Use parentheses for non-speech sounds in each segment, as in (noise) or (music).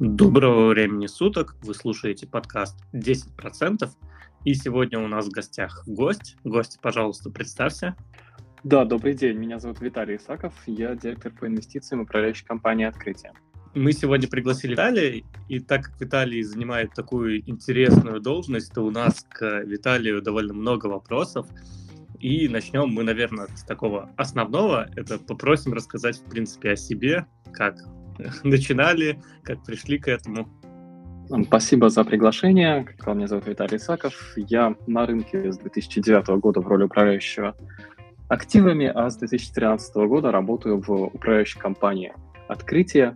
Доброго времени суток. Вы слушаете подкаст 10%. И сегодня у нас в гостях гость. Гость, пожалуйста, представься. Да, добрый день. Меня зовут Виталий Исаков. Я директор по инвестициям управляющей компании «Открытие». Мы сегодня пригласили Виталия, и так как Виталий занимает такую интересную должность, то у нас к Виталию довольно много вопросов. И начнем мы, наверное, с такого основного. Это попросим рассказать, в принципе, о себе, как (laughs) начинали, как пришли к этому? Спасибо за приглашение. Как меня зовут Виталий Исаков. Я на рынке с 2009 года в роли управляющего активами, а с 2013 года работаю в управляющей компании «Открытие»,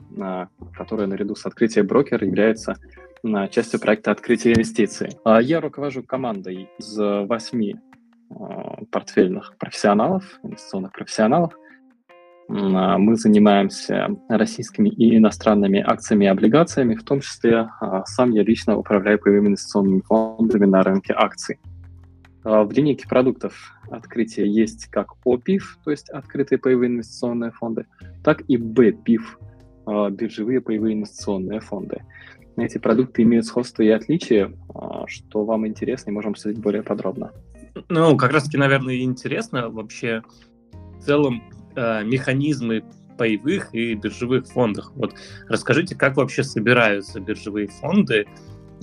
которая наряду с «Открытие брокер» является частью проекта «Открытие инвестиций». А я руковожу командой из восьми а, портфельных профессионалов, инвестиционных профессионалов, а, мы занимаемся российскими и иностранными акциями и облигациями, в том числе а, сам я лично управляю паевыми инвестиционными фондами на рынке акций. А, в линейке продуктов открытия есть как ОПИФ, то есть открытые паевые инвестиционные фонды, так и БПИФ, биржевые паевые инвестиционные фонды. Эти продукты имеют сходство и отличия, что вам интересно, и можем обсудить более подробно. Ну, как раз-таки, наверное, интересно вообще в целом э, механизмы паевых и биржевых фондах. Вот расскажите, как вообще собираются биржевые фонды,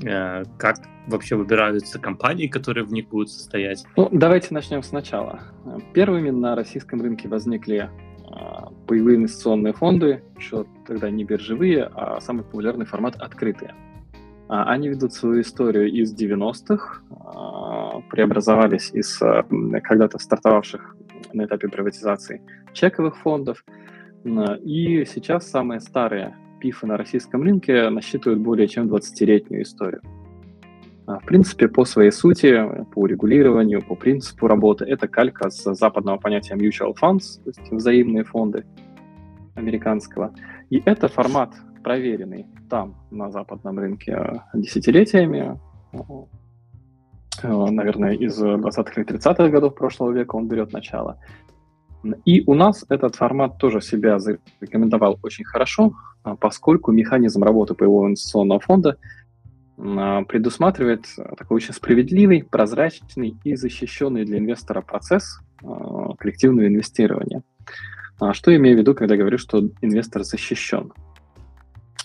э, как вообще выбираются компании, которые в них будут состоять? Ну, давайте начнем сначала. Первыми на российском рынке возникли э, паевые инвестиционные фонды, еще тогда не биржевые, а самый популярный формат открытые. А, они ведут свою историю из 90-х, а, преобразовались из э, когда-то стартовавших на этапе приватизации чековых фондов. И сейчас самые старые пифы на российском рынке насчитывают более чем 20-летнюю историю. А, в принципе, по своей сути, по регулированию, по принципу работы, это калька с западного понятия mutual funds, то есть взаимные фонды американского. И это формат проверенный там, на западном рынке, десятилетиями. Э, наверное, из 20-х и 30-х годов прошлого века он берет начало. И у нас этот формат тоже себя зарекомендовал очень хорошо, а, поскольку механизм работы паевого инвестиционного фонда а, предусматривает такой очень справедливый, прозрачный и защищенный для инвестора процесс а, коллективного инвестирования. Что я имею в виду, когда говорю, что инвестор защищен?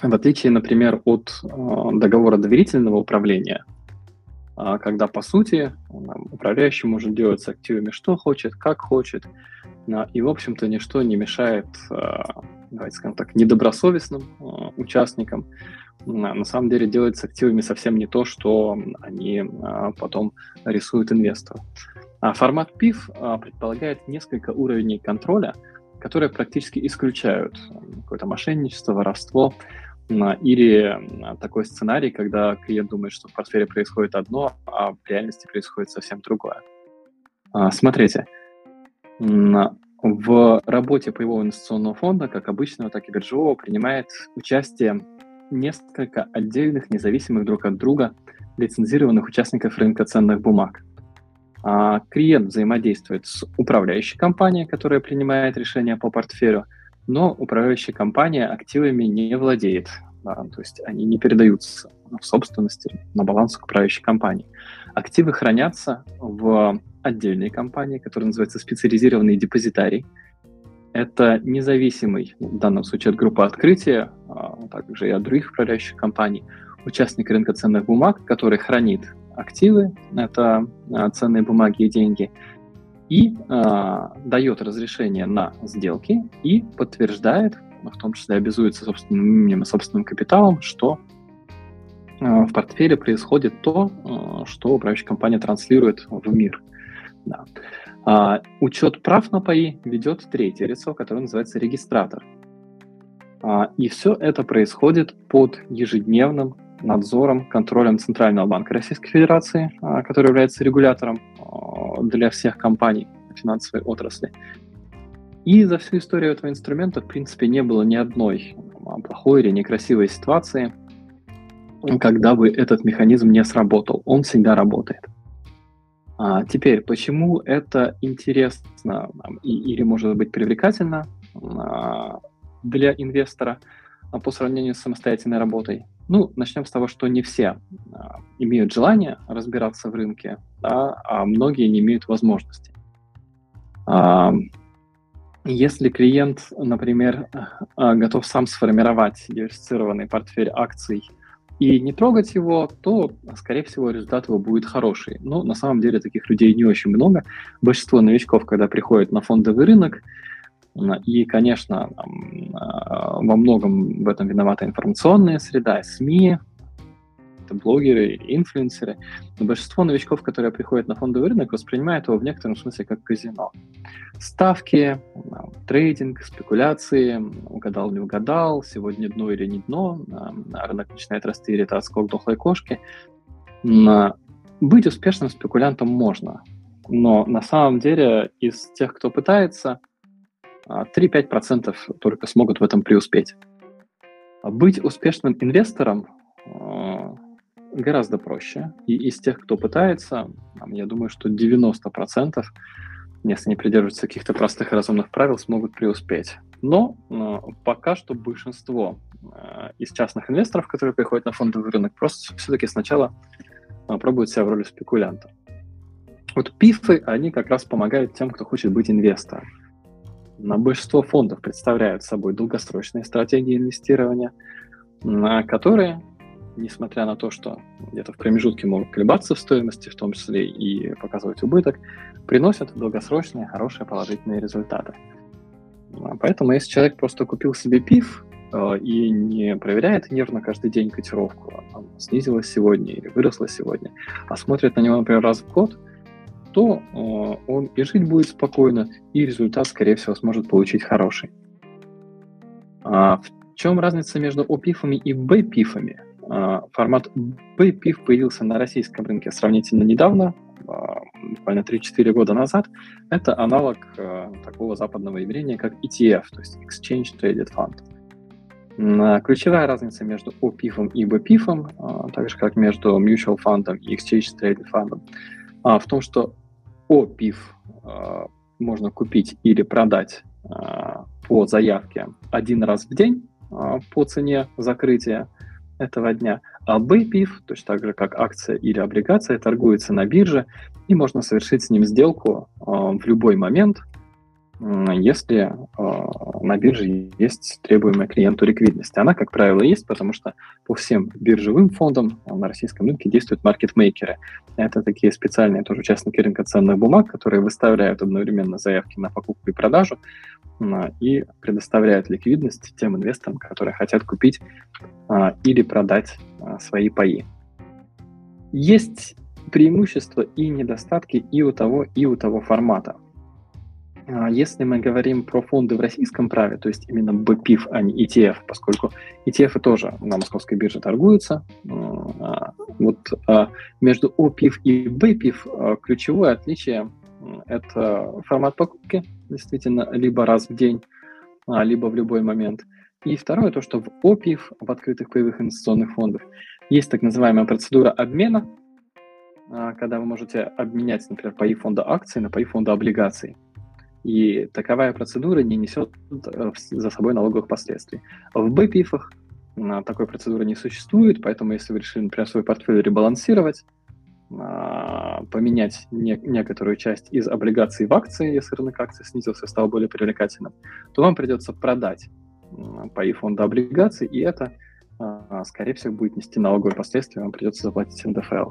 В отличие, например, от договора доверительного управления, а когда, по сути, управляющий может делать с активами что хочет, как хочет, и, в общем-то, ничто не мешает, а, давайте скажем так, недобросовестным а, участникам на самом деле делать с активами совсем не то, что они потом рисуют инвестору. Формат PIF предполагает несколько уровней контроля, которые практически исключают какое-то мошенничество, воровство, или такой сценарий, когда клиент думает, что в портфеле происходит одно, а в реальности происходит совсем другое. А, смотрите, в работе паевого инвестиционного фонда, как обычного, так и биржевого, принимает участие несколько отдельных, независимых друг от друга лицензированных участников рынка ценных бумаг. А клиент взаимодействует с управляющей компанией, которая принимает решения по портфелю, но управляющая компания активами не владеет, да, то есть они не передаются в собственности на баланс управляющей компании. Активы хранятся в отдельной компании, которая называется специализированный депозитарий. Это независимый, в данном случае от группы открытия, а также и от других управляющих компаний, участник рынка ценных бумаг, который хранит активы, это а, ценные бумаги и деньги, и э, дает разрешение на сделки и подтверждает, в том числе обязуется собственным собственным капиталом, что э, в портфеле происходит то, э, что управляющая компания транслирует в мир. Да. А, учет прав на паи ведет третье лицо, которое называется регистратор. А, и все это происходит под ежедневным надзором, контролем Центрального банка Российской Федерации, а, который является регулятором а, для всех компаний финансовой отрасли. И за всю историю этого инструмента, в принципе, не было ни одной а, плохой или некрасивой ситуации, когда бы этот механизм не сработал. Он всегда работает. А теперь, почему это интересно или может быть привлекательно а, для инвестора? по сравнению с самостоятельной работой? Ну, начнем с того, что не все а, имеют желание разбираться в рынке, да, а многие не имеют возможности. А, если клиент, например, а, готов сам сформировать диверсифицированный портфель акций и не трогать его, то, скорее всего, результат его будет хороший. Но на самом деле таких людей не очень много. Большинство новичков, когда приходят на фондовый рынок, и, конечно, а, во многом в этом виновата информационная среда, СМИ, это блогеры инфлюенсеры. Но большинство новичков, которые приходят на фондовый рынок, воспринимают его в некотором смысле как казино. Ставки, трейдинг, спекуляции, угадал, не угадал, сегодня дно или не дно, рынок начинает расти или это отскок дохлой кошки. Быть успешным спекулянтом можно, но на самом деле из тех, кто пытается, 3-5% а, только смогут в этом преуспеть. А быть успешным инвестором а, гораздо проще. И из тех, кто пытается, я думаю, что 90%, если не придерживаются каких-то простых и разумных правил, смогут преуспеть. Но пока что большинство из частных инвесторов, которые приходят на фондовый рынок, просто все-таки сначала пробуют себя в роли спекулянта. Вот пифы, они как раз помогают тем, кто хочет быть инвестором. На большинство фондов представляют собой долгосрочные стратегии инвестирования, которые, несмотря на то, что где-то в промежутке могут колебаться в стоимости, в том числе и показывать убыток, приносят долгосрочные хорошие положительные результаты. Поэтому если человек просто купил себе пив э, и не проверяет нервно каждый день котировку, а снизилась сегодня или выросла сегодня, а смотрит на него, например, раз в год – то э, он и жить будет спокойно, и результат, скорее всего, сможет получить хороший. А в чем разница между OPIF и BPIF? А, формат BPIF появился на российском рынке сравнительно недавно, а, буквально 3-4 года назад. Это аналог а, такого западного явления, как ETF, то есть Exchange Traded Fund. Ключевая разница между OPIF и BPIF, так же как между Mutual Fund и Exchange Traded Fund, в том, что э, можно купить или продать э, по заявке один раз в день э, по цене закрытия этого дня, а БПИФ, точно так же как акция или облигация, торгуется на бирже, и можно совершить с ним сделку э, в любой момент – если э, на бирже есть требуемая клиенту ликвидность. Она, как правило, есть, потому что по всем биржевым фондам на российском рынке действуют маркетмейкеры. Это такие специальные тоже участники рынка ценных бумаг, которые выставляют одновременно заявки на покупку и продажу э, и предоставляют ликвидность тем инвесторам, которые хотят купить э, или продать э, свои паи. Есть преимущества и недостатки и у того, и у того формата. А, если мы говорим про фонды в российском праве, то есть именно БПИФ, а не ETF, поскольку ETF тоже на московской бирже торгуются, а, вот а, между ОПИФ и БПИФ ключевое отличие – это формат покупки, действительно, либо раз в день, либо в любой момент. И второе, то, что в ОПИФ, в открытых паевых инвестиционных фондах, есть так называемая процедура обмена, когда вы можете обменять, например, паи фонда акций на паи фонда облигаций. И таковая процедура не несет э, за собой налоговых последствий. В БПИФах такой процедуры не существует, поэтому если вы решили, например, свой портфель ребалансировать, а, поменять не, некоторую часть из облигаций в акции, если рынок акций снизился, стал более привлекательным, то вам придется продать паи фонда облигаций, и это, скорее всего, будет нести налоговые последствия, вам придется заплатить НДФЛ.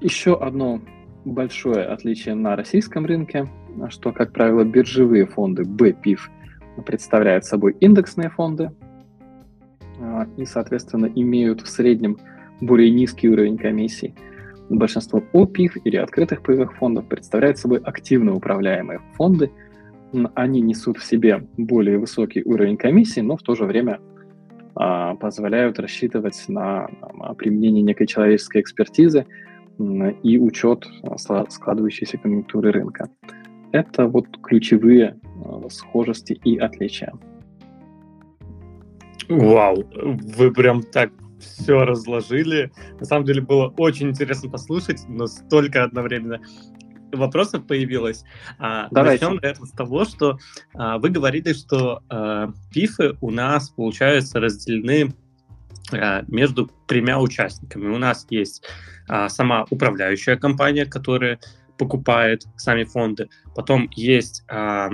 Еще одно большое отличие на российском рынке, что, как правило, биржевые фонды BPIF представляют собой индексные фонды а, и, соответственно, имеют в среднем более низкий уровень комиссий. Большинство OPIF или открытых паевых фондов представляют собой активно управляемые фонды. Они несут в себе более высокий уровень комиссии, но в то же время а, позволяют рассчитывать на применение некой человеческой экспертизы, и учет а, складывающейся конъюнктуры рынка. Это вот ключевые а, схожести и отличия. Вау, вы прям так все разложили. На самом деле было очень интересно послушать, но столько одновременно вопросов появилось. А, Давайте. Начнем, наверное, с того, что а, вы говорили, что а, пифы у нас, получается, разделены между тремя участниками. У нас есть а, сама управляющая компания, которая покупает сами фонды. Потом есть а,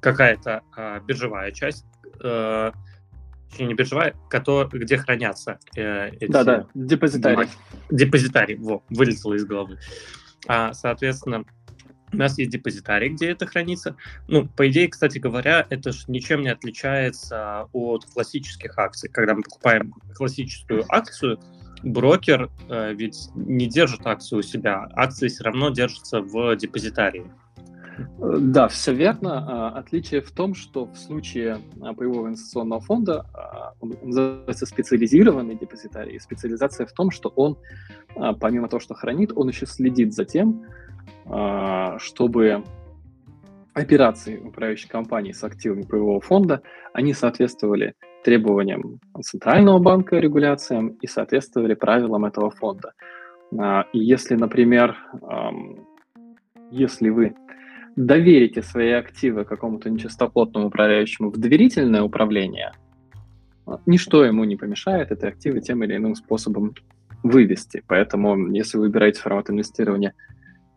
какая-то а, биржевая часть, а, не биржевая, который, где хранятся э, эти... Да-да, депозитарий. Депозитарий, во, вылетело из головы. А, соответственно, у нас есть депозитарий, где это хранится. Ну, по идее, кстати говоря, это же ничем не отличается от классических акций. Когда мы покупаем классическую акцию, брокер э, ведь не держит акцию у себя, акции все равно держатся в депозитарии. Да, все верно. А, отличие в том, что в случае а, боевого инвестиционного фонда а, он называется специализированный депозитарий. Специализация в том, что он, помимо того, что хранит, он еще следит за тем, чтобы операции управляющей компании с активами боевого фонда, они соответствовали требованиям Центрального банка, регуляциям и соответствовали правилам этого фонда. И если, например, если вы доверите свои активы какому-то нечистоплотному управляющему в доверительное управление, ничто ему не помешает эти активы тем или иным способом вывести. Поэтому, если вы выбираете формат инвестирования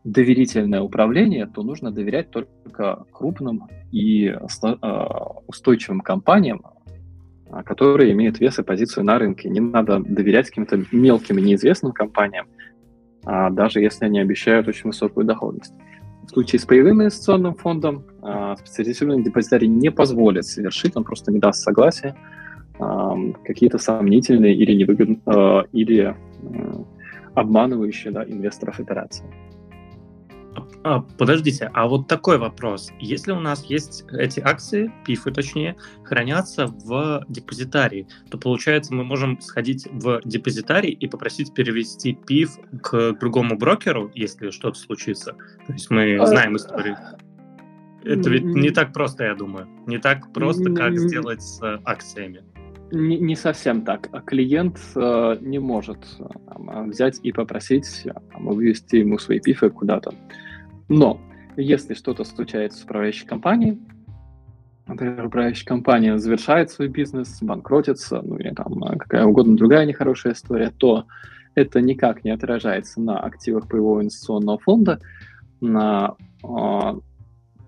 доверительное управление, то нужно доверять только крупным и а, устойчивым компаниям, а, которые имеют вес и позицию на рынке. Не надо доверять каким-то мелким и неизвестным компаниям, а даже если они обещают очень высокую доходность. В случае с паевым инвестиционным фондом э, специализированный депозитарий не позволит совершить, он просто не даст согласия э, какие-то сомнительные или невыгодные, э, или э, обманывающие да, инвесторов операции. А, подождите, а вот такой вопрос. Если у нас есть эти акции, пифы точнее, хранятся в депозитарии, то получается мы можем сходить в депозитарий и попросить перевести пиф к другому брокеру, если что-то случится. То есть мы а, знаем историю. Это ведь не так просто, я думаю. Не так просто, как сделать с акциями. Не, не совсем так. Клиент э, не может э, взять и попросить э, вывести ему свои пифы куда-то. Но если что-то случается с управляющей компанией, например, управляющая компания завершает свой бизнес, банкротится, ну или там а, какая угодно другая нехорошая история, то это никак не отражается на активах боевого инвестиционного фонда. На, а,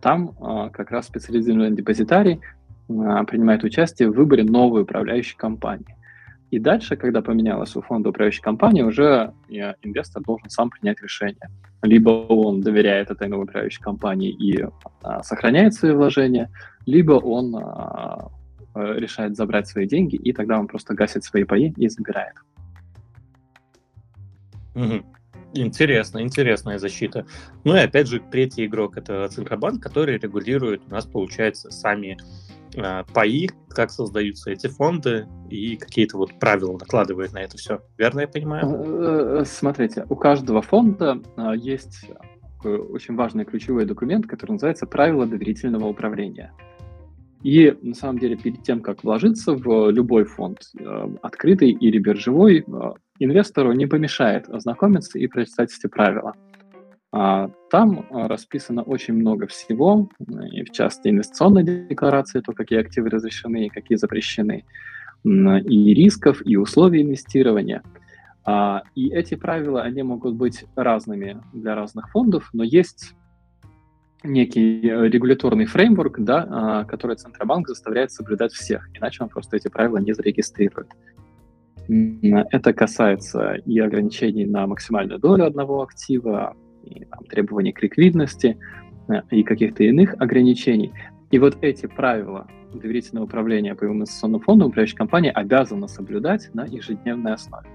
там а, как раз специализированный депозитарий принимает участие в выборе новой управляющей компании. И дальше, когда поменялась у фонда управляющая компания, уже инвестор должен сам принять решение. Либо он доверяет этой новой управляющей компании и а, сохраняет свои вложения, либо он а, решает забрать свои деньги, и тогда он просто гасит свои паи и забирает. Угу. Интересно, интересная защита. Ну и опять же, третий игрок это Центробанк, который регулирует у нас, получается, сами э, паи, как создаются эти фонды и какие-то вот правила накладывает на это все. Верно я понимаю? Э, э, смотрите, у каждого фонда э, есть очень важный ключевой документ, который называется «Правила доверительного управления». И на самом деле перед тем, как вложиться в любой фонд, открытый или биржевой, инвестору не помешает ознакомиться и прочитать эти правила. А, там а, расписано очень много всего, и в части инвестиционной декларации, то, какие активы разрешены и какие запрещены, и рисков, и условий инвестирования. А, и эти правила, они могут быть разными для разных фондов, но есть некий регуляторный фреймворк, да, который Центробанк заставляет соблюдать всех, иначе он просто эти правила не зарегистрирует. Это касается и ограничений на максимальную долю одного актива, и там, требований к ликвидности э, и каких-то иных ограничений. И вот эти правила доверительного управления по инвестиционному фонду управляющая компания обязана соблюдать на ежедневной основе.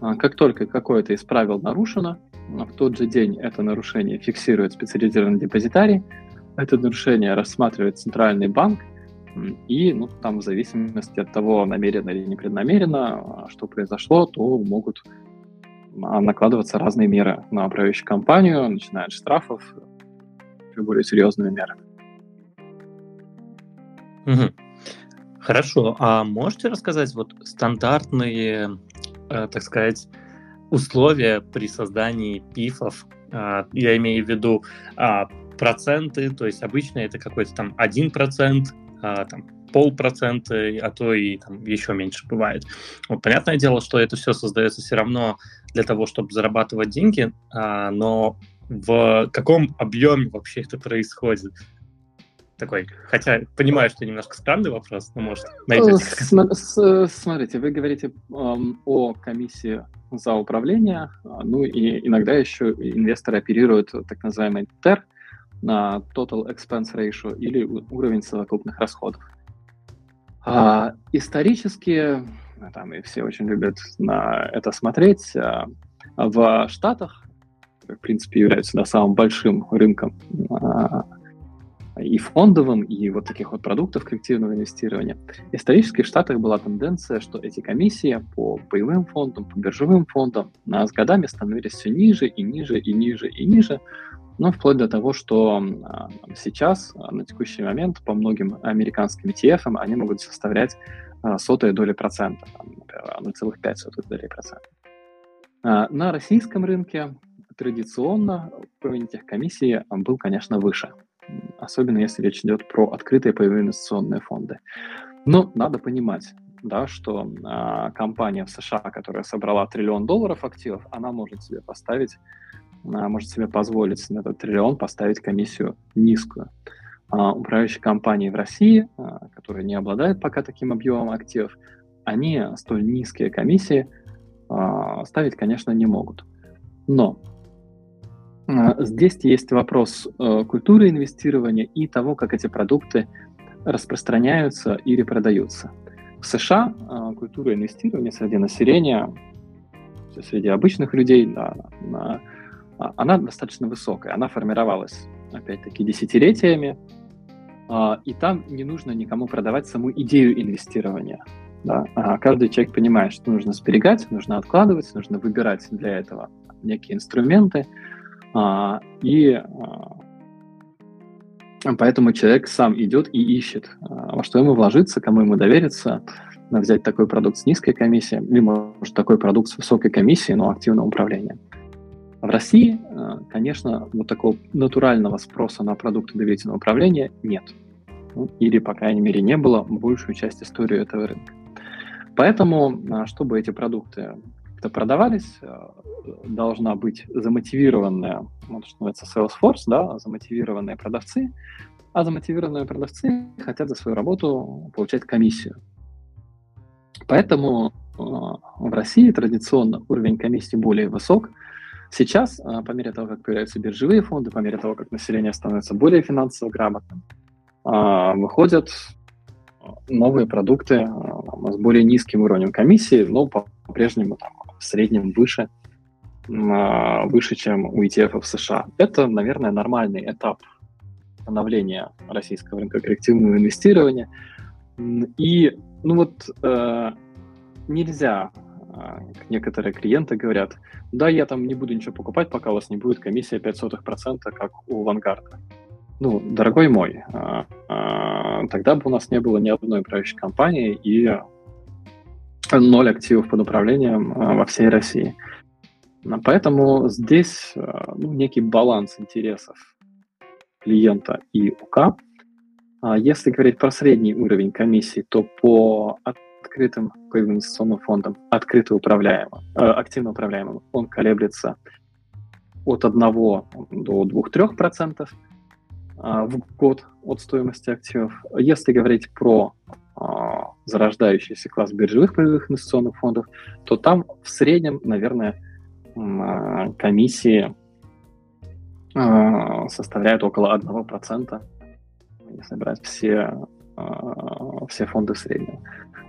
А как только какое-то из правил нарушено, в тот же день это нарушение фиксирует специализированный депозитарий, это нарушение рассматривает Центральный банк, и ну, там в зависимости от того, намеренно или непреднамеренно, что произошло, то могут а, накладываться разные меры на управляющую компанию, начиная от штрафов и более серьезными мерами. Угу. Хорошо. А можете рассказать вот стандартные, э, так сказать, условия при создании пифов А, я имею в виду а, проценты, то есть обычно это какой-то там 1%, а, там полпроцента, а то и там еще меньше бывает. Вот, понятное дело, что это все создается все равно для того, чтобы зарабатывать деньги, а, но в каком объеме вообще это происходит? Такой, хотя понимаю, что немножко странный вопрос, но может найдете. Смотрите, вы говорите эм, о комиссии за управление, а, ну и иногда еще инвесторы оперируют так называемый TER, на Total Expense Ratio или уровень совокупных расходов. А, исторически, там и все очень любят на это смотреть, а, в Штатах, в принципе, являются да, самым большим рынком а, и фондовым, и вот таких вот продуктов коллективного инвестирования. Исторически в Штатах была тенденция, что эти комиссии по боевым фондам, по биржевым фондам с годами становились все ниже и ниже и ниже и ниже, ну, вплоть до того, что сейчас, на текущий момент, по многим американским ETF они могут составлять сотые доли процента, например, 0,5 доли процента. На российском рынке традиционно уровень этих комиссий был, конечно, выше, особенно если речь идет про открытые паевые инвестиционные фонды. Но надо понимать, да, что э, компания в США, которая собрала триллион долларов активов, она может себе поставить может себе позволить на этот триллион поставить комиссию низкую. А управляющие компании в России, а, которые не обладают пока таким объемом активов, они столь низкие комиссии а, ставить, конечно, не могут. Но здесь есть вопрос э, культуры инвестирования и того, как эти продукты распространяются или продаются. В США культура инвестирования среди населения, среди обычных людей, да, на она достаточно высокая. Она формировалась, опять-таки, десятилетиями, а, и там не нужно никому продавать саму идею инвестирования. Да? А каждый человек понимает, что нужно сберегать, нужно откладывать, нужно выбирать для этого некие инструменты, и поэтому человек сам идет и ищет, во что ему вложиться, кому ему довериться, взять такой продукт с низкой комиссией, либо может такой продукт с высокой комиссией, но активным управлением. В России, э, конечно, вот такого натурального спроса на продукты доверительного управления нет. Ну, или, по крайней мере, не было большую часть истории этого рынка. Поэтому, э, чтобы эти продукты как-то продавались, э, должна быть замотивированная, вот что называется sales force, да, замотивированные продавцы, а замотивированные продавцы хотят за свою работу получать комиссию. Поэтому в России традиционно уровень комиссии более высок, Сейчас, а, по мере того, как появляются биржевые фонды, по мере того, как население становится более финансово грамотным, а, выходят новые продукты а, с более низким уровнем комиссии, но по-прежнему там, в среднем выше, выше, чем у ETF в США. Это, наверное, нормальный этап становления российского рынка коллективного инвестирования. И, ну вот, э, нельзя а, некоторые клиенты говорят, да, я там не буду ничего покупать, пока у вас не будет комиссия 0,05%, как у Вангарда. Ну, дорогой мой, а, а, тогда бы у нас не было ни одной управляющей компании и ноль активов под управлением во всей России. Поэтому здесь ну, некий баланс интересов клиента и УК. Если говорить про средний уровень комиссии, то по открытым инвестиционным фондом, открыто управляемым, э, активно управляемым, он колеблется от 1 до 2-3% э, в год от стоимости активов. Если говорить про э, зарождающийся класс биржевых полевых инвестиционных фондов, то там в среднем, наверное, э, комиссии э, составляют около 1%, если брать все, все фонды в.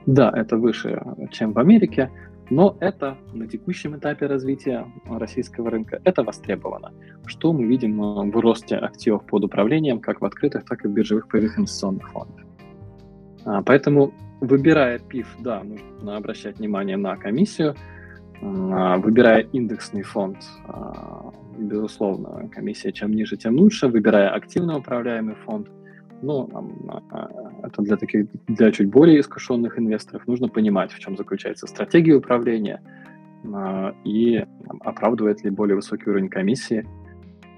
Да, это выше, чем в Америке, но это на текущем этапе развития российского рынка, это востребовано. Что мы видим в росте активов под управлением как в открытых, так и в биржевых паевых инвестиционных фондах. А, поэтому, выбирая ПИФ, да, нужно обращать внимание на комиссию. А, выбирая индексный фонд, а, безусловно, комиссия чем ниже, тем лучше. Выбирая активно управляемый фонд – ну, это для таких, для чуть более искушенных инвесторов нужно понимать, в чем заключается стратегия управления а, и оправдывает ли более высокий уровень комиссии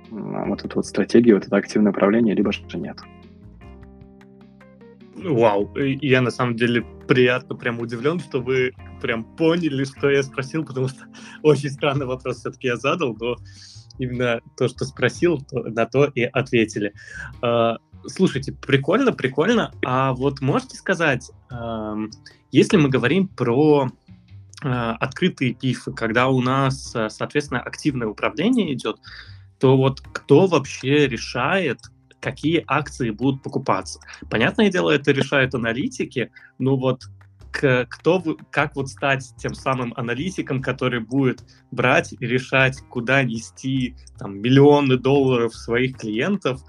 вот эту вот стратегию, вот это активное управление, либо же нет. Вау, я на самом деле приятно прям удивлен, что вы прям поняли, что я спросил, потому что (laughs) очень странный вопрос все-таки я задал, но именно то, что спросил, то, на то и ответили. Слушайте, прикольно, прикольно. А вот можете сказать, если мы говорим про а, открытые пифы, когда у нас, соответственно, активное управление идет, то вот кто вообще решает, какие акции будут покупаться. Понятное дело, это решают аналитики, но вот кто, как вот стать тем самым аналитиком, который будет брать и решать, куда нести там, миллионы долларов своих клиентов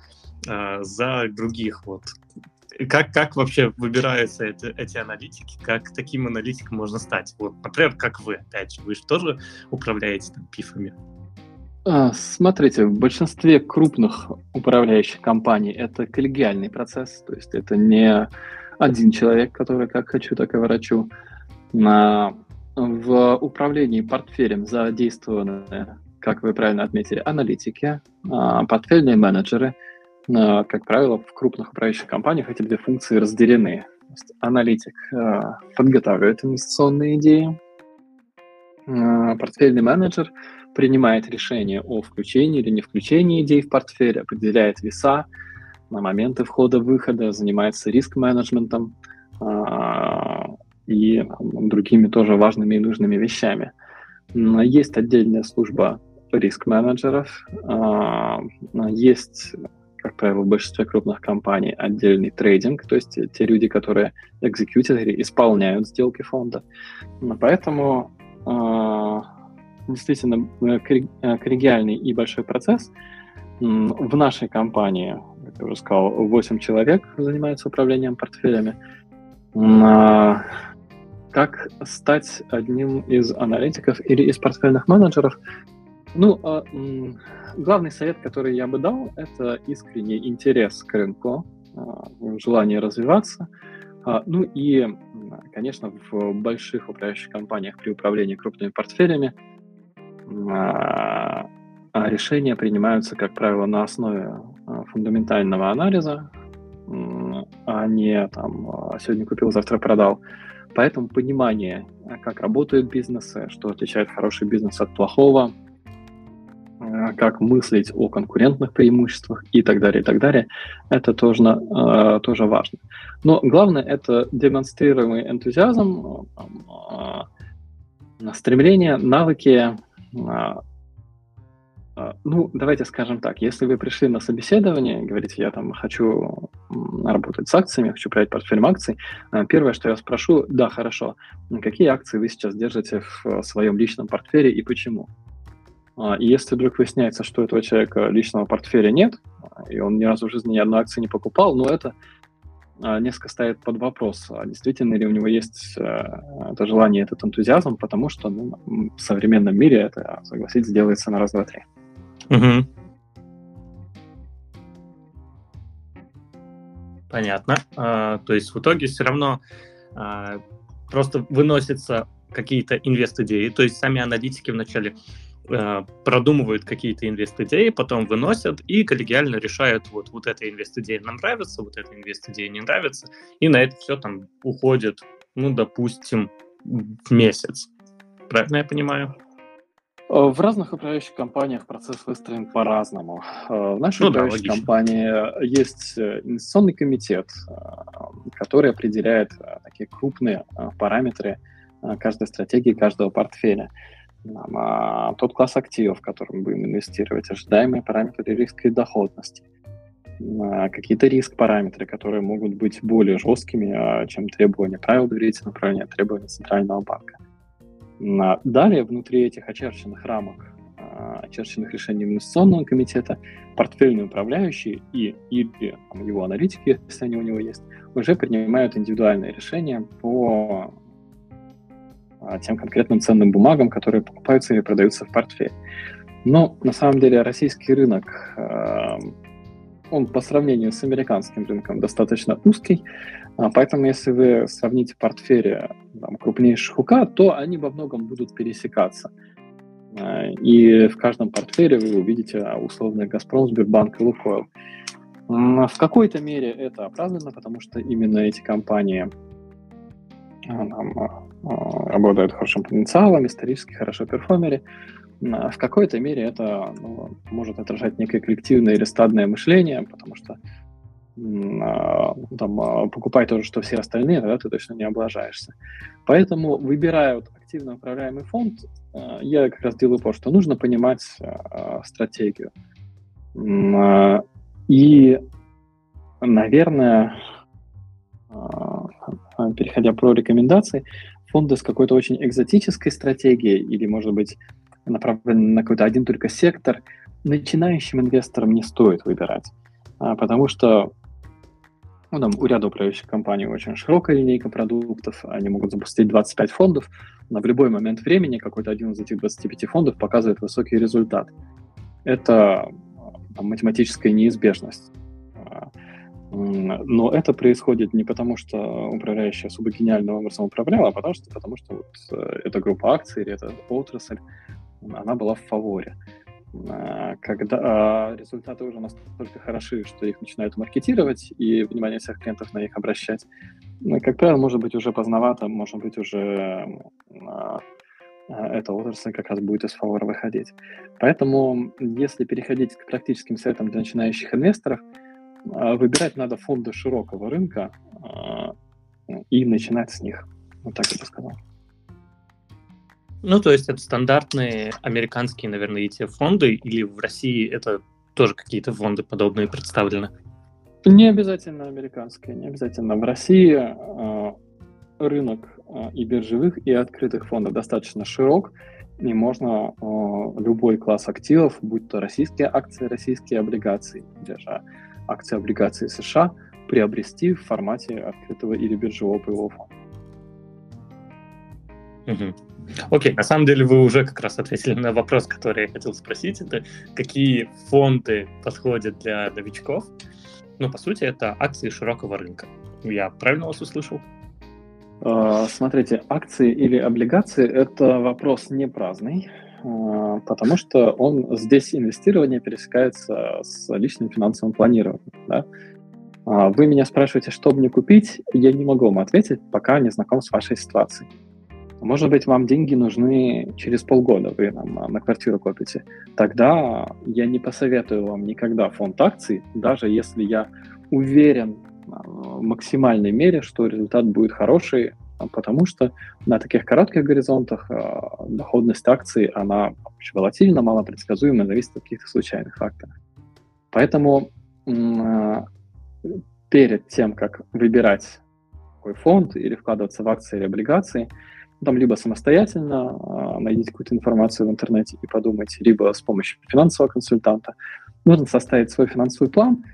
э, за других. Вот. Как, как вообще выбираются это, эти аналитики, как таким аналитиком можно стать? Вот, например, как вы, опять же, вы же тоже управляете там, пифами. А, смотрите, в большинстве крупных управляющих компаний это коллегиальный процесс, то есть это не один человек, который как хочу, так и врачу. В управлении портфелем задействованы, как вы правильно отметили, аналитики, а, портфельные менеджеры. А, как правило, в крупных управляющих компаниях эти две функции разделены. Аналитик подготавливает инвестиционные идеи, портфельный менеджер – принимает решение о включении или не включении идей в портфель, определяет веса на моменты входа-выхода, занимается риск-менеджментом и другими тоже важными и нужными вещами. Есть отдельная служба риск-менеджеров, есть, как правило, в большинстве крупных компаний отдельный трейдинг, то есть те люди, которые экзекьютеры, исполняют сделки фонда. Поэтому действительно э, э, коллегиальный и большой процесс. В нашей компании, как я уже сказал, 8 человек занимаются управлением портфелями. А, как стать одним из аналитиков или из портфельных менеджеров? Ну, а, главный совет, который я бы дал, это искренний интерес к рынку, а, желание развиваться. Ну и, конечно, в больших управляющих компаниях при управлении крупными портфелями – а, а решения принимаются, как правило, на основе а, фундаментального анализа, а не там сегодня купил, завтра продал. Поэтому понимание, как работают бизнесы, что отличает хороший бизнес от плохого, как мыслить о конкурентных преимуществах и так далее, и так далее, это тоже, тоже важно. Но главное это демонстрируемый энтузиазм, стремление, навыки, ну, давайте скажем так, если вы пришли на собеседование говорите, я там хочу работать с акциями, хочу проявить портфель акций, первое, что я спрошу, да, хорошо, какие акции вы сейчас держите в своем личном портфеле и почему? И если вдруг выясняется, что у этого человека личного портфеля нет, и он ни разу в жизни ни одной акции не покупал, ну, это а, несколько ставит под вопрос, а действительно ли у него есть э, это желание, этот энтузиазм, потому что ну, в современном мире это, согласитесь, делается на раз, два, три. Угу. Понятно. А, то есть в итоге все равно а, просто выносятся какие-то инвест-идеи, то есть сами аналитики вначале продумывают какие-то инвест-идеи, потом выносят и коллегиально решают, вот, вот эта инвест-идея нам нравится, вот эта инвест-идея не нравится, и на это все там уходит, ну, допустим, в месяц. Правильно я понимаю? Э, в разных управляющих компаниях процесс выстроен по-разному. Э, в нашей ну, управляющей да, компании есть инвестиционный комитет, который определяет такие крупные параметры каждой стратегии, каждого портфеля а, тот класс активов, в котором будем инвестировать, ожидаемые параметры риска и доходности, а, какие-то риск-параметры, которые могут быть более жесткими, а, чем требования правил доверительного управления, требования Центрального банка. А, далее, внутри этих очерченных рамок, очерченных решений инвестиционного комитета, портфельные управляющие и или там, его аналитики, если они у него есть, уже принимают индивидуальные решения по а, тем конкретным ценным бумагам, которые покупаются или продаются в портфеле. Но на самом деле российский рынок, а, он по сравнению с американским рынком достаточно узкий, а, поэтому если вы сравните портфели там, крупнейших УК, то они во многом будут пересекаться. И в каждом портфеле вы увидите условный «Газпром», «Сбербанк» и «Лукойл». В какой-то мере это оправдано, потому что именно эти компании обладают хорошим потенциалом, исторически хорошо перформили. В какой-то мере это ну, может отражать некое коллективное или стадное мышление, потому что а, там, а, покупай то же, что все остальные, тогда ты точно не облажаешься. Поэтому, выбирая вот активно управляемый фонд, а, я как раз делаю то, что нужно понимать стратегию. И, наверное, переходя про рекомендации, фонды с какой-то очень экзотической стратегией или, может быть, направлены на какой-то один только сектор, начинающим инвесторам не стоит выбирать. Потому что ну, там, у ряда управляющих компаний очень широкая линейка продуктов, они могут запустить 25 фондов, но в любой момент времени какой-то один из этих 25 фондов показывает высокий результат. Это там, математическая неизбежность. Но это происходит не потому, что управляющая особо гениальным образом управляла, а потому что, потому что вот э, эта группа акций или эта отрасль, она была в фаворе. А, когда а, результаты уже настолько хороши, что их начинают маркетировать, и внимание всех клиентов на них обращать, ну, как правило, может быть уже поздновато, может быть уже а, эта отрасль как раз будет из фавора выходить. Поэтому, если переходить к практическим советам для начинающих инвесторов, выбирать надо фонды широкого рынка и начинать с них. Вот так я бы сказал. Ну, то есть это стандартные американские, наверное, ETF-фонды, или в России это тоже какие-то фонды подобные представлены? Не обязательно американские, не обязательно. В России э, рынок э, и биржевых, и открытых фондов достаточно широк, и можно э, любой класс активов, будь то российские акции, российские облигации, же акции облигации США, приобрести в формате открытого или биржевого паевого фонда. Угу. Окей, на самом деле вы уже как раз ответили на вопрос, который я хотел спросить. Это какие фонды подходят для новичков? Ну, по сути, это акции широкого рынка. Я правильно вас услышал? А, смотрите, акции или облигации – это вопрос не праздный, потому что он здесь инвестирование пересекается с личным финансовым планированием. Да? А, вы меня спрашиваете, что мне купить, я не могу вам ответить, пока не знаком с вашей ситуацией. Может быть, вам деньги нужны через полгода, вы нам на квартиру копите. Тогда я не посоветую вам никогда фонд акций, даже если я уверен а, в максимальной мере, что результат будет хороший, а, потому что на таких коротких горизонтах а, доходность акций, она волатильна, малопредсказуема, зависит от каких-то случайных факторов. Поэтому перед тем, как выбирать какой фонд или вкладываться в акции или облигации, там либо самостоятельно э, найдите какую-то информацию в интернете и подумайте, либо с помощью финансового консультанта. Нужно составить свой финансовый план, э,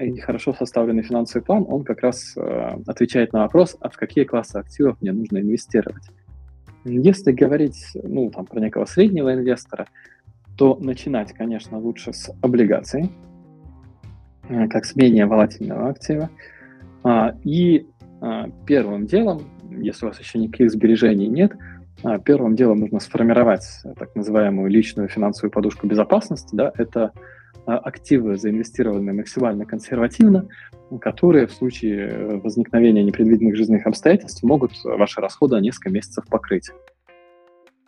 и хорошо составленный финансовый план, он как раз э, отвечает на вопрос, а в какие классы активов мне нужно инвестировать. Если говорить ну, там, про некого среднего инвестора, то начинать, конечно, лучше с облигаций, э, как с менее волатильного актива. А, и а, первым делом если у вас еще никаких сбережений нет, а, первым делом нужно сформировать так называемую личную финансовую подушку безопасности. Да, это а, активы, заинвестированные максимально консервативно, которые в случае возникновения непредвиденных жизненных обстоятельств могут ваши расходы на несколько месяцев покрыть.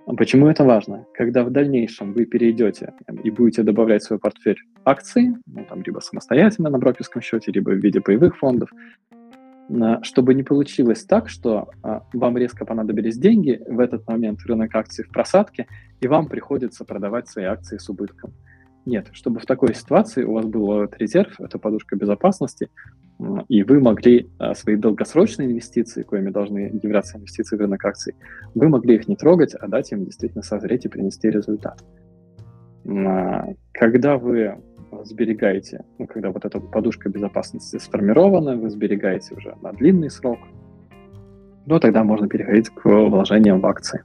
Почему это важно? Когда в дальнейшем вы перейдете и будете добавлять в свой портфель акции, ну, там, либо самостоятельно на брокерском счете, либо в виде паевых фондов, чтобы не получилось так, что а, вам резко понадобились деньги, в этот момент рынок акций в просадке, и вам приходится продавать свои акции с убытком. Нет, чтобы в такой ситуации у вас был резерв, это подушка безопасности, и вы могли а, свои долгосрочные инвестиции, коими должны являться инвестиции в рынок акций, вы могли их не трогать, а дать им действительно созреть и принести результат. А, когда вы сберегаете, ну, когда вот эта подушка безопасности сформирована, вы сберегаете уже на длинный срок, ну, тогда можно переходить к вложениям в акции.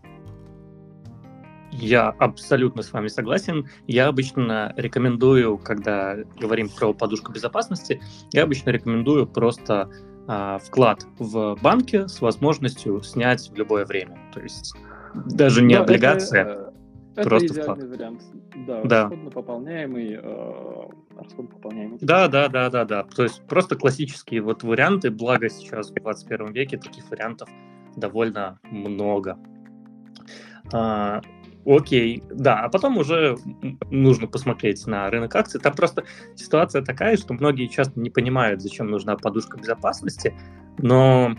Я абсолютно с вами согласен. Я обычно рекомендую, когда говорим про подушку безопасности, я обычно рекомендую просто э, вклад в банке с возможностью снять в любое время. То есть даже не да, облигация. Это, Это просто идеальный вклад. вариант. Да, да. расходно пополняемый, э, расходно пополняемый. Да, да, да, да, да. То есть просто классические вот варианты, благо сейчас в 21 веке таких вариантов довольно много. А, окей, да, а потом уже нужно посмотреть на рынок акций. Там просто ситуация такая, что многие часто не понимают, зачем нужна подушка безопасности, но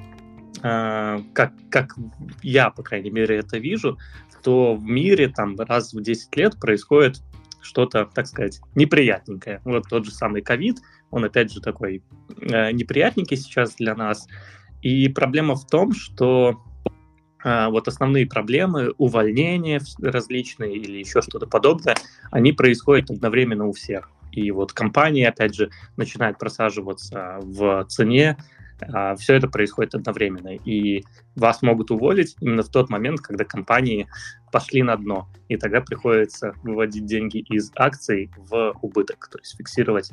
э, как, как я, по крайней мере, это вижу, то в мире там раз в 10 лет происходит что-то, так сказать, неприятненькое. Вот тот же самый ковид, он опять же такой э, неприятненький сейчас для нас. И проблема в том, что вот основные проблемы, увольнения различные или еще что-то подобное, они происходят одновременно у всех. И вот компании, опять же, начинают просаживаться в цене, а, все это происходит одновременно, и вас могут уволить именно в тот момент, когда компании пошли на дно, и тогда приходится выводить деньги из акций в убыток, то есть фиксировать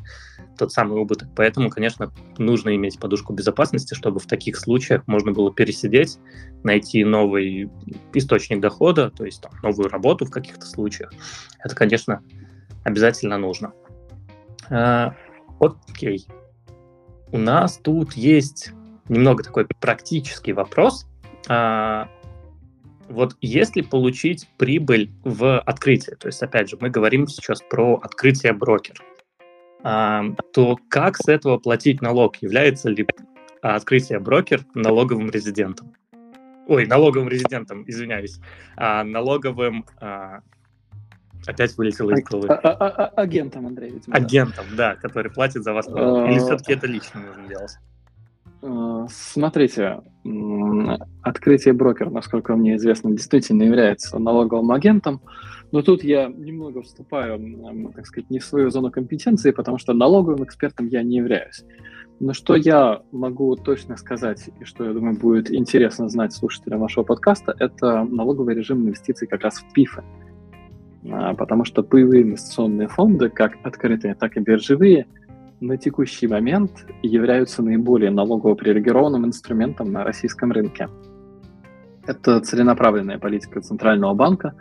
тот самый убыток. Поэтому, конечно, нужно иметь подушку безопасности, чтобы в таких случаях можно было пересидеть, найти новый источник дохода, то есть там, новую работу в каких-то случаях. Это, конечно, обязательно нужно. А, окей у нас тут есть немного такой практический вопрос. А, вот если получить прибыль в открытии, то есть, опять же, мы говорим сейчас про открытие брокер, то как с этого платить налог? Является ли открытие брокер налоговым резидентом? Ой, налоговым резидентом, извиняюсь, а, налоговым а, Опять вылетело из головы. А, а, а, агентом, Андрей, видимо. Агентом, да, который платит за вас. Или все-таки это лично нужно делать? Смотрите, открытие брокера, насколько мне известно, действительно является налоговым агентом, но тут я немного вступаю, так сказать, не в свою зону компетенции, потому что налоговым экспертом я не являюсь. Но что я могу точно сказать, и что, я думаю, будет интересно знать слушателям вашего подкаста, это налоговый режим инвестиций как раз в ПИФы. А, потому что паевые инвестиционные фонды, как открытые, так и биржевые, на текущий момент являются наиболее налогово-привилегированным инструментом на российском рынке. Это целенаправленная политика Центрального банка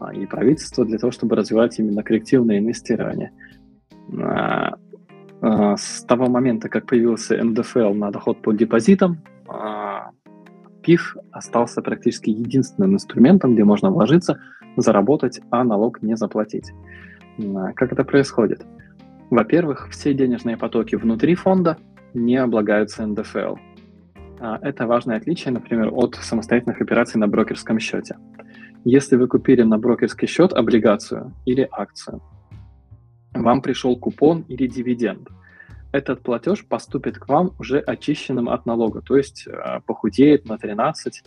а, и правительства для того, чтобы развивать именно коллективное инвестирование. А, с того момента, как появился НДФЛ на доход по депозитам, ПИФ остался практически единственным инструментом, где можно вложиться – заработать, а налог не заплатить. А, как это происходит? Во-первых, все денежные потоки внутри фонда не облагаются НДФЛ. А, это важное отличие, например, от самостоятельных операций на брокерском счете. Если вы купили на брокерский счет облигацию или акцию, вам пришел купон или дивиденд. Этот платеж поступит к вам уже очищенным от налога, то есть а, похудеет на 13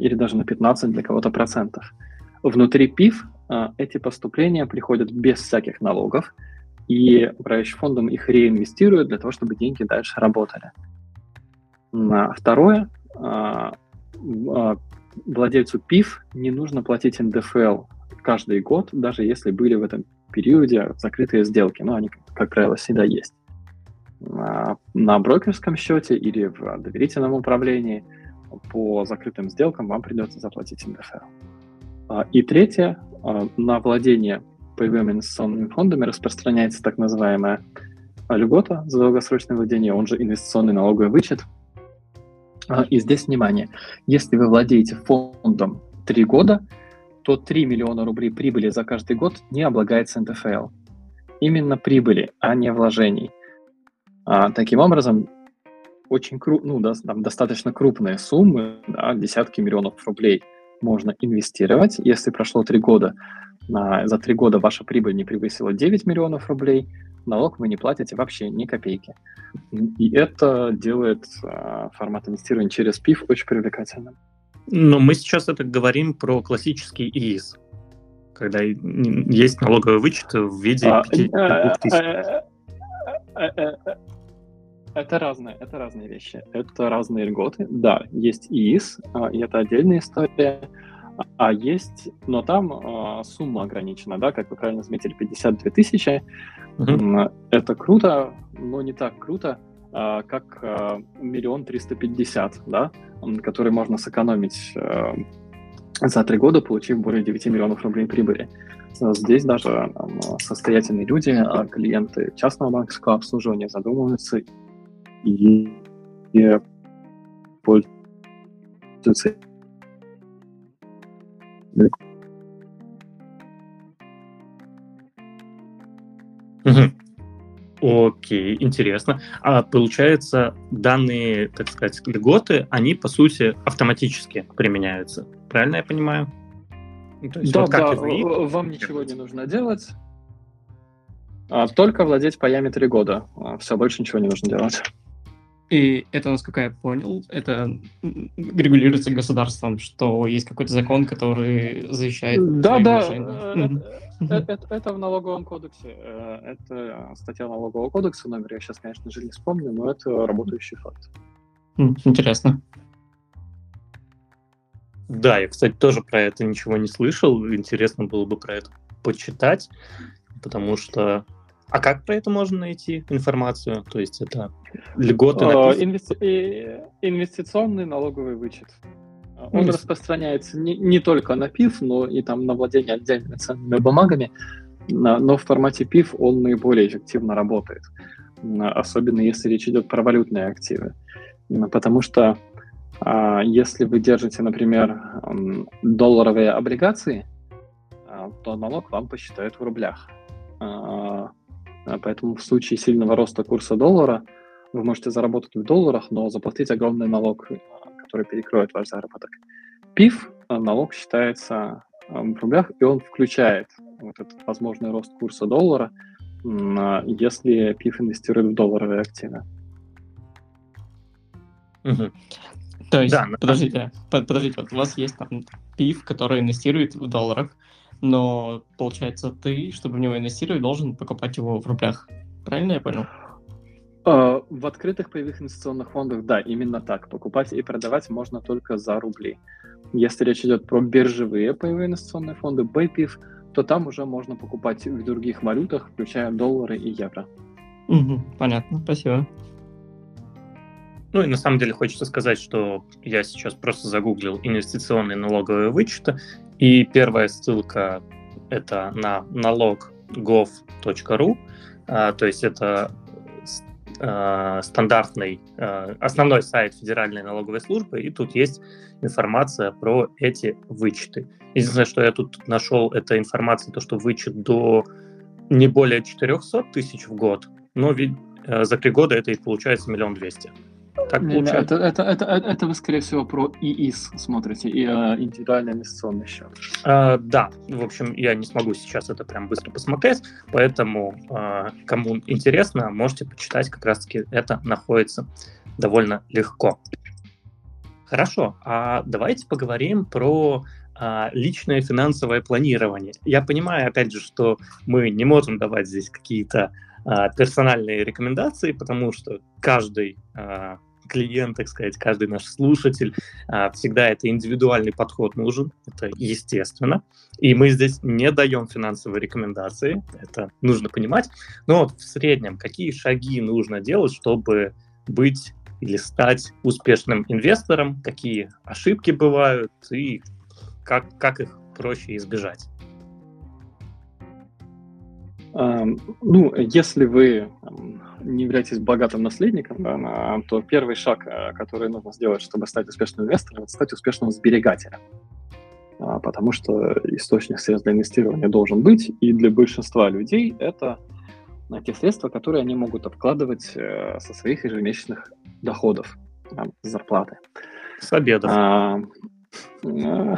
или даже на 15 для кого-то процентов. Внутри ПИФ а, эти поступления приходят без всяких налогов, и управляющим фондом их реинвестируют для того, чтобы деньги дальше работали. Второе, а, а, владельцу ПИФ не нужно платить НДФЛ каждый год, даже если были в этом периоде закрытые сделки. Но они, как правило, всегда есть. На брокерском счете или в доверительном управлении по закрытым сделкам вам придется заплатить НДФЛ. А, и третье, а, на владение паевыми инвестиционными фондами распространяется так называемая льгота за долгосрочное владение, он же инвестиционный налоговый вычет. А, и здесь внимание, если вы владеете фондом 3 года, то 3 миллиона рублей прибыли за каждый год не облагается НДФЛ. Именно прибыли, а не вложений. А, таким образом, очень кру- ну, да, там достаточно крупные суммы, да, десятки миллионов рублей – можно инвестировать. Если прошло три года, за три года ваша прибыль не превысила 9 миллионов рублей, налог вы не платите вообще ни копейки. И это делает а, формат инвестирования через ПИФ очень привлекательным. Но мы сейчас это говорим про классический ИИС, когда есть налоговый вычет в виде 5 а, тысяч. Это разные, это разные вещи. Это разные льготы. Да, есть ИИС, а, и это отдельная история. А есть, но там а, сумма ограничена, да, как вы правильно заметили, 52 тысячи. Uh-huh. Это круто, но не так круто, а, как миллион триста пятьдесят, да, который можно сэкономить за три года получив более 9 миллионов рублей прибыли. Здесь даже там, состоятельные люди, а клиенты частного банковского обслуживания задумываются и, и пользуются Окей, интересно. А получается, данные, так сказать, льготы, они, по сути, автоматически применяются. Правильно я понимаю? Ну, то есть, да, вот да, вы... вам ничего не нужно делать. А, только владеть паями три года. А, все, больше ничего не нужно делать. И это, насколько я понял, это регулируется государством, что есть какой-то закон, который защищает. Да, да. Это, это, это в налоговом кодексе. Э, это статья налогового кодекса, номер я сейчас, конечно же, не вспомню, но это работающий факт. Интересно. Да, я, кстати, тоже про это ничего не слышал. Интересно было бы про это почитать, потому что... А как про это можно найти информацию? То есть это льготы на Инвести... Инвестиционный налоговый вычет. Он mm распространяется не, не только на ПИФ, но и там на владение отдельными ценными бумагами, но в формате ПИФ он наиболее эффективно работает, особенно если речь идет про валютные активы. Потому что а, если вы держите, например, долларовые облигации, а, то налог вам посчитают в рублях. А, поэтому в случае сильного роста курса доллара вы можете заработать в долларах, но заплатить огромный налог, который перекроет ваш заработок. ПИФ налог считается в рублях, и он включает вот этот возможный рост курса доллара, если ПИФ инвестирует в долларовые активы. Угу. То есть, да, подождите, подождите, вот у вас есть там пив, который инвестирует в долларах, но получается ты, чтобы в него инвестировать, должен покупать его в рублях. Правильно я понял? А, в открытых паевых инвестиционных фондах, да, именно так. Покупать и продавать можно только за рубли. Если речь идет про биржевые паевые инвестиционные фонды, BayPIF, то там уже можно покупать в других валютах, включая доллары и евро. Угу, понятно, спасибо. Ну и на самом деле хочется сказать, что я сейчас просто загуглил инвестиционные налоговые вычеты, и первая ссылка это на налог.gov.ru, а, то есть это а, стандартный, а, основной сайт Федеральной налоговой службы, и тут есть информация про эти вычеты. Единственное, что я тут нашел, это информация, то, что вычет до не более 400 тысяч в год, но э, за три года это и получается миллион двести. Так не. Это, это, это, это, вы, скорее всего, про ИИС смотрите, и uh, индивидуальный инвестиционный счет. Uh, да, в общем, я не смогу сейчас это прям быстро посмотреть, поэтому uh, кому интересно, можете почитать, как раз-таки это находится довольно легко. Хорошо, а давайте поговорим про а, личное финансовое планирование. Я понимаю, опять же, что мы не можем давать здесь какие-то а, персональные рекомендации, потому что каждый а, клиент, так сказать, каждый наш слушатель, а, всегда это индивидуальный подход нужен, это естественно. И мы здесь не даем финансовые рекомендации, это нужно понимать. Но вот в среднем какие шаги нужно делать, чтобы быть или стать успешным инвестором, какие ошибки бывают и как, как их проще избежать? Ну, если вы не являетесь богатым наследником, да, то первый шаг, э, который нужно сделать, чтобы стать успешным инвестором, это стать успешным сберегателем. А, потому что источник средств для инвестирования должен быть, и для большинства людей это а, те средства, которые они могут откладывать э, со своих ежемесячных доходов, зарплаты. С обедов. А, э,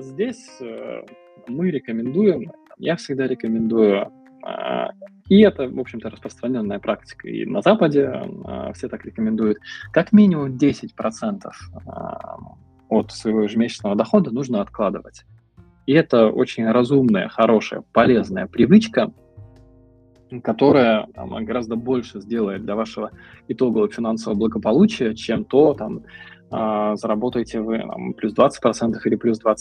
(laughs) здесь мы рекомендуем, я всегда рекомендую, и это, в общем-то, распространенная практика и на Западе, а, все так рекомендуют, как минимум 10% а, от своего ежемесячного дохода нужно откладывать. И это очень разумная, хорошая, полезная привычка, которая там, гораздо больше сделает для вашего итогового финансового благополучия, чем то, там, заработаете вы там, плюс 20% или плюс 25%.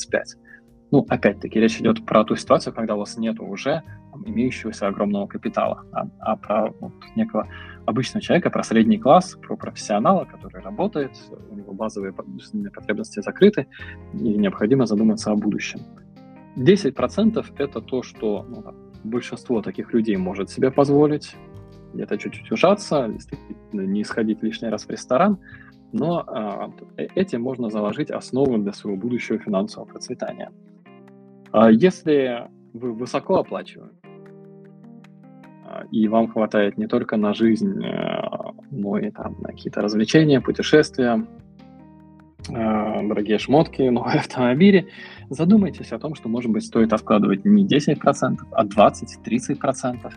Ну, опять-таки, речь идет про ту ситуацию, когда у вас нет уже имеющегося огромного капитала, а, а про вот, некого обычного человека, про средний класс, про профессионала, который работает, у него базовые потребности закрыты, и необходимо задуматься о будущем. 10% это то, что ну, большинство таких людей может себе позволить, где-то чуть-чуть ужаться, не сходить лишний раз в ресторан, но а, э, этим можно заложить основу для своего будущего финансового процветания. А если вы высоко оплачиваете, а, и вам хватает не только на жизнь, э, но и там, на какие-то развлечения, путешествия, э, дорогие шмотки, (laughs) новые автомобили, задумайтесь о том, что, может быть, стоит откладывать не 10%, а 20-30%.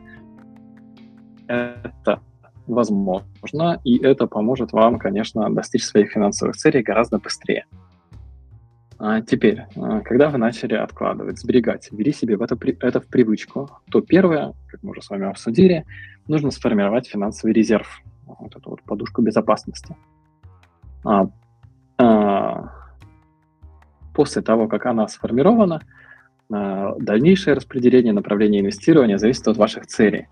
Это возможно, и это поможет вам, конечно, достичь своих финансовых целей гораздо быстрее. А теперь, а, когда вы начали откладывать, сберегать, ввели себе в это, это в привычку, то первое, как мы уже с вами обсудили, нужно сформировать финансовый резерв, вот эту вот подушку безопасности. А, а, после того, как она сформирована, а, дальнейшее распределение направления инвестирования зависит от ваших целей.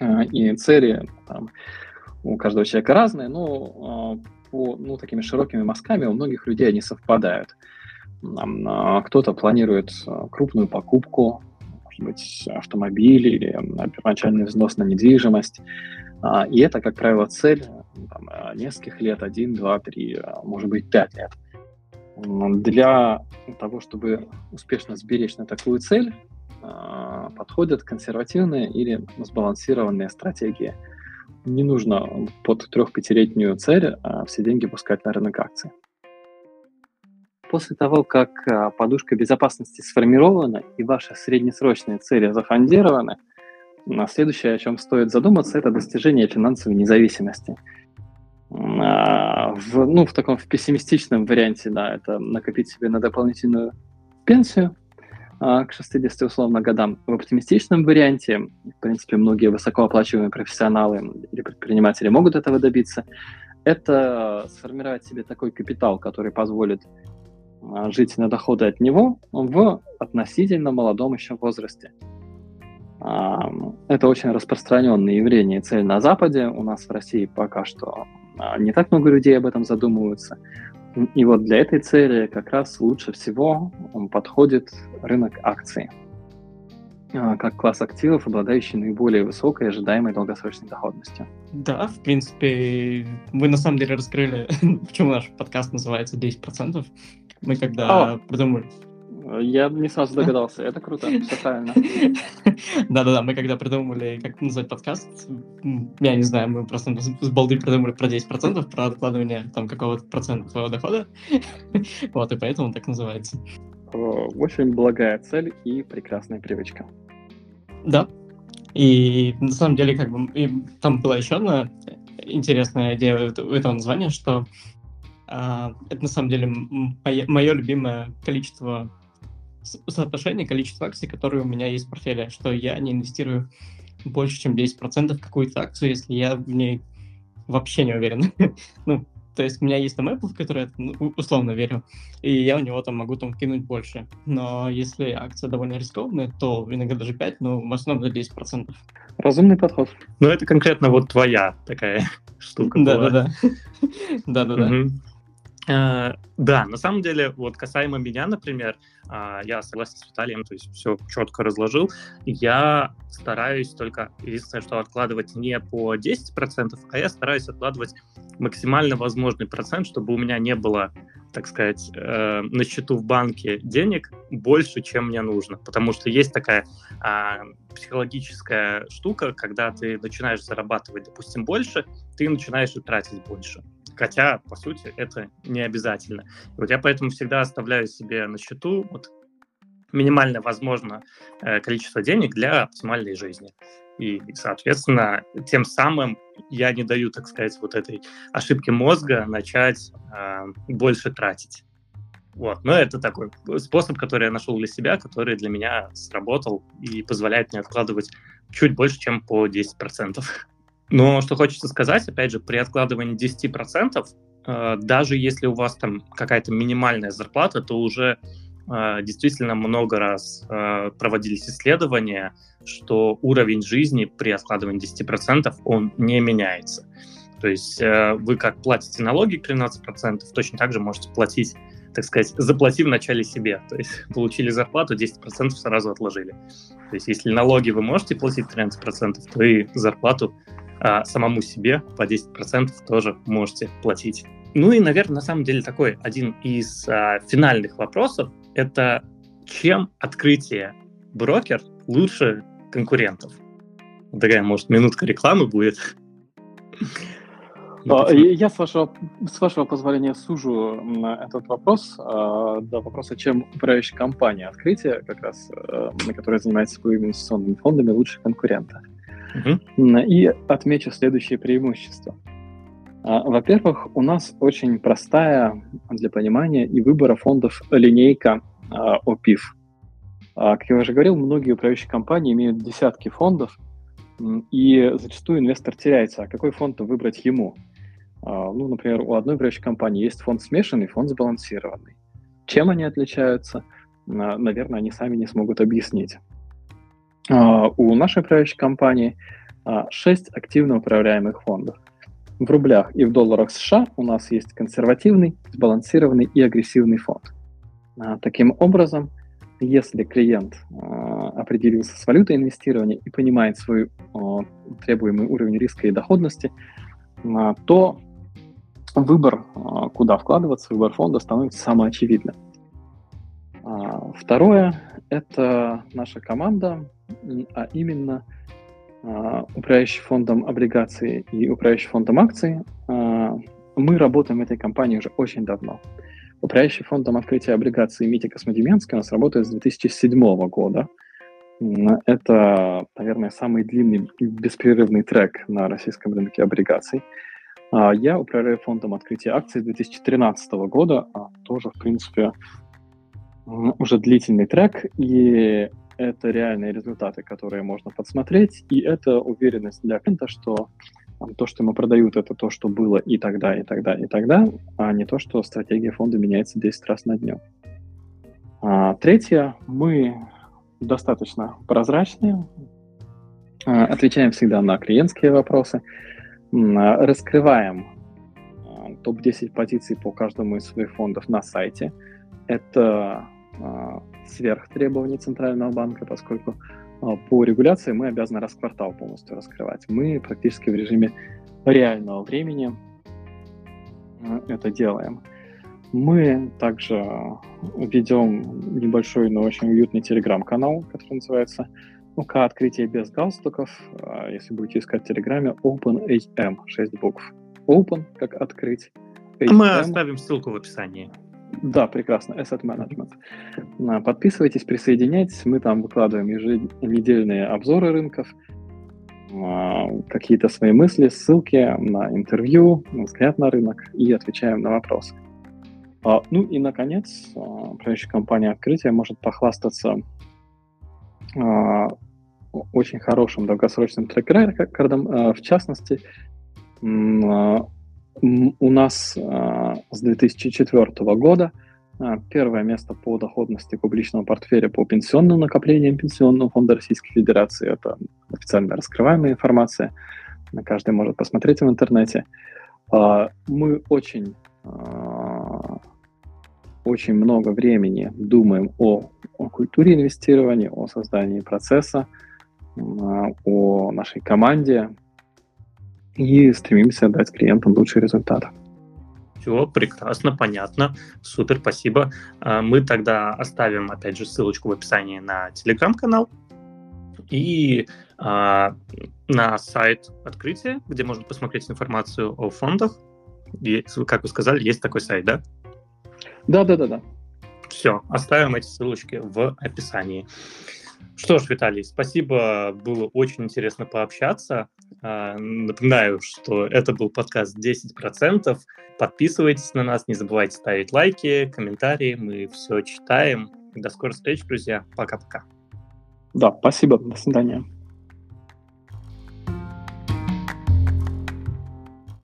А, и цели там, у каждого человека разные, но а, по ну, такими широкими мазками у многих людей они совпадают. А, кто-то планирует крупную покупку, может быть, автомобиль или первоначальный взнос на недвижимость. И это, как правило, цель там, нескольких лет, один, два, три, может быть, пять лет. Для того, чтобы успешно сберечь на такую цель, а, подходят консервативные или сбалансированные стратегии. Не нужно под трех-пятилетнюю цель а, все деньги пускать на рынок акций. После того, как а, подушка безопасности сформирована и ваши среднесрочные цели зафондированы, следующее, о чем стоит задуматься, это достижение финансовой независимости. В, ну, в таком в пессимистичном варианте, да, это накопить себе на дополнительную пенсию, а, к 60 условно годам. В оптимистичном варианте, в принципе, многие высокооплачиваемые профессионалы или предприниматели могут этого добиться, это сформировать себе такой капитал, который позволит а, жить на доходы от него в относительно молодом еще возрасте. А, это очень распространенное явление и цель на Западе. У нас в России пока что не так много людей об этом задумываются. И вот для этой цели как раз лучше всего подходит рынок акций а, как класс активов, обладающий наиболее высокой ожидаемой долгосрочной доходностью. Да, в принципе, вы на самом деле раскрыли, (laughs) почему наш подкаст называется 10%. Мы когда О! придумали... Я не сразу догадался. Это круто, все правильно. (laughs) Да-да-да, мы когда придумали, как назвать подкаст, я не знаю, мы просто с балды придумали про 10%, про откладывание там какого-то процента твоего дохода. (laughs) Вот, и поэтому так называется. Очень благая цель и прекрасная привычка. Да. И на самом деле, как бы, и там была еще одна интересная идея у этого названия, что Uh, это на самом деле мое любимое количество соотношение количества акций, которые у меня есть в портфеле, что я не инвестирую больше, чем 10% в какую-то акцию, если я в ней вообще не уверен. (laughs) ну, то есть у меня есть там Apple, в который я ну, условно верю, и я у него там могу там кинуть больше. Но если акция довольно рискованная, то иногда даже 5, но в основном за 10%. Разумный подход. Ну, это конкретно вот твоя такая (laughs) штука Да-да-да. Да-да-да. (laughs) Э, да, на самом деле, вот касаемо меня, например, а, я согласен с Виталием, то есть все четко разложил. Я стараюсь только, единственное, что откладывать не по 10%, а я стараюсь откладывать максимально возможный процент, чтобы у меня не было, так сказать, э, на счету в банке денег больше, чем мне нужно. Потому что есть такая э, психологическая штука, когда ты начинаешь зарабатывать, допустим, больше, ты начинаешь и тратить больше. Хотя, по сути, это не обязательно. И вот я поэтому всегда оставляю себе на счету вот, минимально возможно э, количество денег для оптимальной жизни. И, соответственно, тем самым я не даю, так сказать, вот этой ошибке мозга начать э, больше тратить. Вот. Но это такой способ, который я нашел для себя, который для меня сработал и позволяет мне откладывать чуть больше, чем по 10%. Но что хочется сказать, опять же, при откладывании 10%, э, даже если у вас там какая-то минимальная зарплата, то уже э, действительно много раз э, проводились исследования, что уровень жизни при откладывании 10% он не меняется. То есть э, вы как платите налоги 13%, точно так же можете платить, так сказать, заплатив вначале себе. То есть (laughs) получили зарплату, 10% сразу отложили. То есть если налоги вы можете платить 13%, то и зарплату а, самому себе по 10% тоже можете платить. Ну и, наверное, на самом деле такой один из а, финальных вопросов – это чем открытие брокер лучше конкурентов? Такая, может, минутка рекламы будет. Ну, я, с вашего, с вашего позволения, сужу на этот вопрос а, до вопроса, чем управляющая компания открытия, как раз, э, на которой занимается инвестиционными фондами, лучше конкурента. Угу. И отмечу следующие преимущества. А, во-первых, у нас очень простая для понимания и выбора фондов линейка ОПИФ. А, как я уже говорил, многие управляющие компании имеют десятки фондов, и зачастую инвестор теряется, а какой фонд выбрать ему. А, ну, например, у одной управляющей компании есть фонд смешанный, фонд сбалансированный. Чем они отличаются, наверное, они сами не смогут объяснить. У нашей управляющей компании 6 активно управляемых фондов. В рублях и в долларах США у нас есть консервативный, сбалансированный и агрессивный фонд. Таким образом, если клиент определился с валютой инвестирования и понимает свой требуемый уровень риска и доходности, то выбор, а, куда вкладываться, выбор фонда становится самоочевидным. А, второе – это наша команда, а именно а, управляющий фондом облигаций и управляющий фондом акций. Мы работаем в этой компании уже очень давно. Управляющий фондом открытия облигаций Митя Космодемьянский у нас работает с 2007 года. Это, наверное, самый длинный беспрерывный трек на российском рынке облигаций. А, я управляю фондом открытия акций 2013 года, а тоже, в принципе, уже длительный трек, и это реальные результаты, которые можно подсмотреть, и это уверенность для клиента, что то, что ему продают, это то, что было и тогда, и тогда, и тогда, а не то, что стратегия фонда меняется 10 раз на дню. А, третье, мы достаточно прозрачные, а, отвечаем всегда на клиентские вопросы, раскрываем а, топ-10 позиций по каждому из своих фондов на сайте. Это сверх требований Центрального банка, поскольку а, по регуляции мы обязаны раз в квартал полностью раскрывать. Мы практически в режиме реального времени это делаем. Мы также ведем небольшой, но очень уютный телеграм-канал, который называется УК «Открытие без галстуков». Если будете искать в Телеграме, OpenAM, 6 букв. Open, как открыть. HM. Мы оставим ссылку в описании. Да, прекрасно. Asset Management. Подписывайтесь, присоединяйтесь. Мы там выкладываем еженедельные обзоры рынков, какие-то свои мысли, ссылки на интервью, взгляд на рынок и отвечаем на вопросы. А, ну и, наконец, управляющая компания открытия может похвастаться а, очень хорошим долгосрочным трек-рекордом. В частности, у нас а, с 2004 года а, первое место по доходности публичного портфеля по пенсионным накоплениям Пенсионного фонда Российской Федерации. Это официально раскрываемая информация. Каждый может посмотреть в интернете. А, мы очень, очень много времени думаем о, о культуре инвестирования, о создании процесса, о нашей команде, и стремимся дать клиентам лучший результат. Все прекрасно, понятно, супер, спасибо. А, мы тогда оставим, опять же, ссылочку в описании на телеграм-канал и а, на сайт открытия, где можно посмотреть информацию о фондах. И, как вы сказали, есть такой сайт, да? Да, да, да, да. Все, оставим эти ссылочки в описании. Что ж, Виталий, спасибо, было очень интересно пообщаться. А, напоминаю, что это был подкаст 10%. Подписывайтесь на нас, не забывайте ставить лайки, комментарии, мы все читаем. До скорых встреч, друзья. Пока-пока. Да, спасибо, до свидания.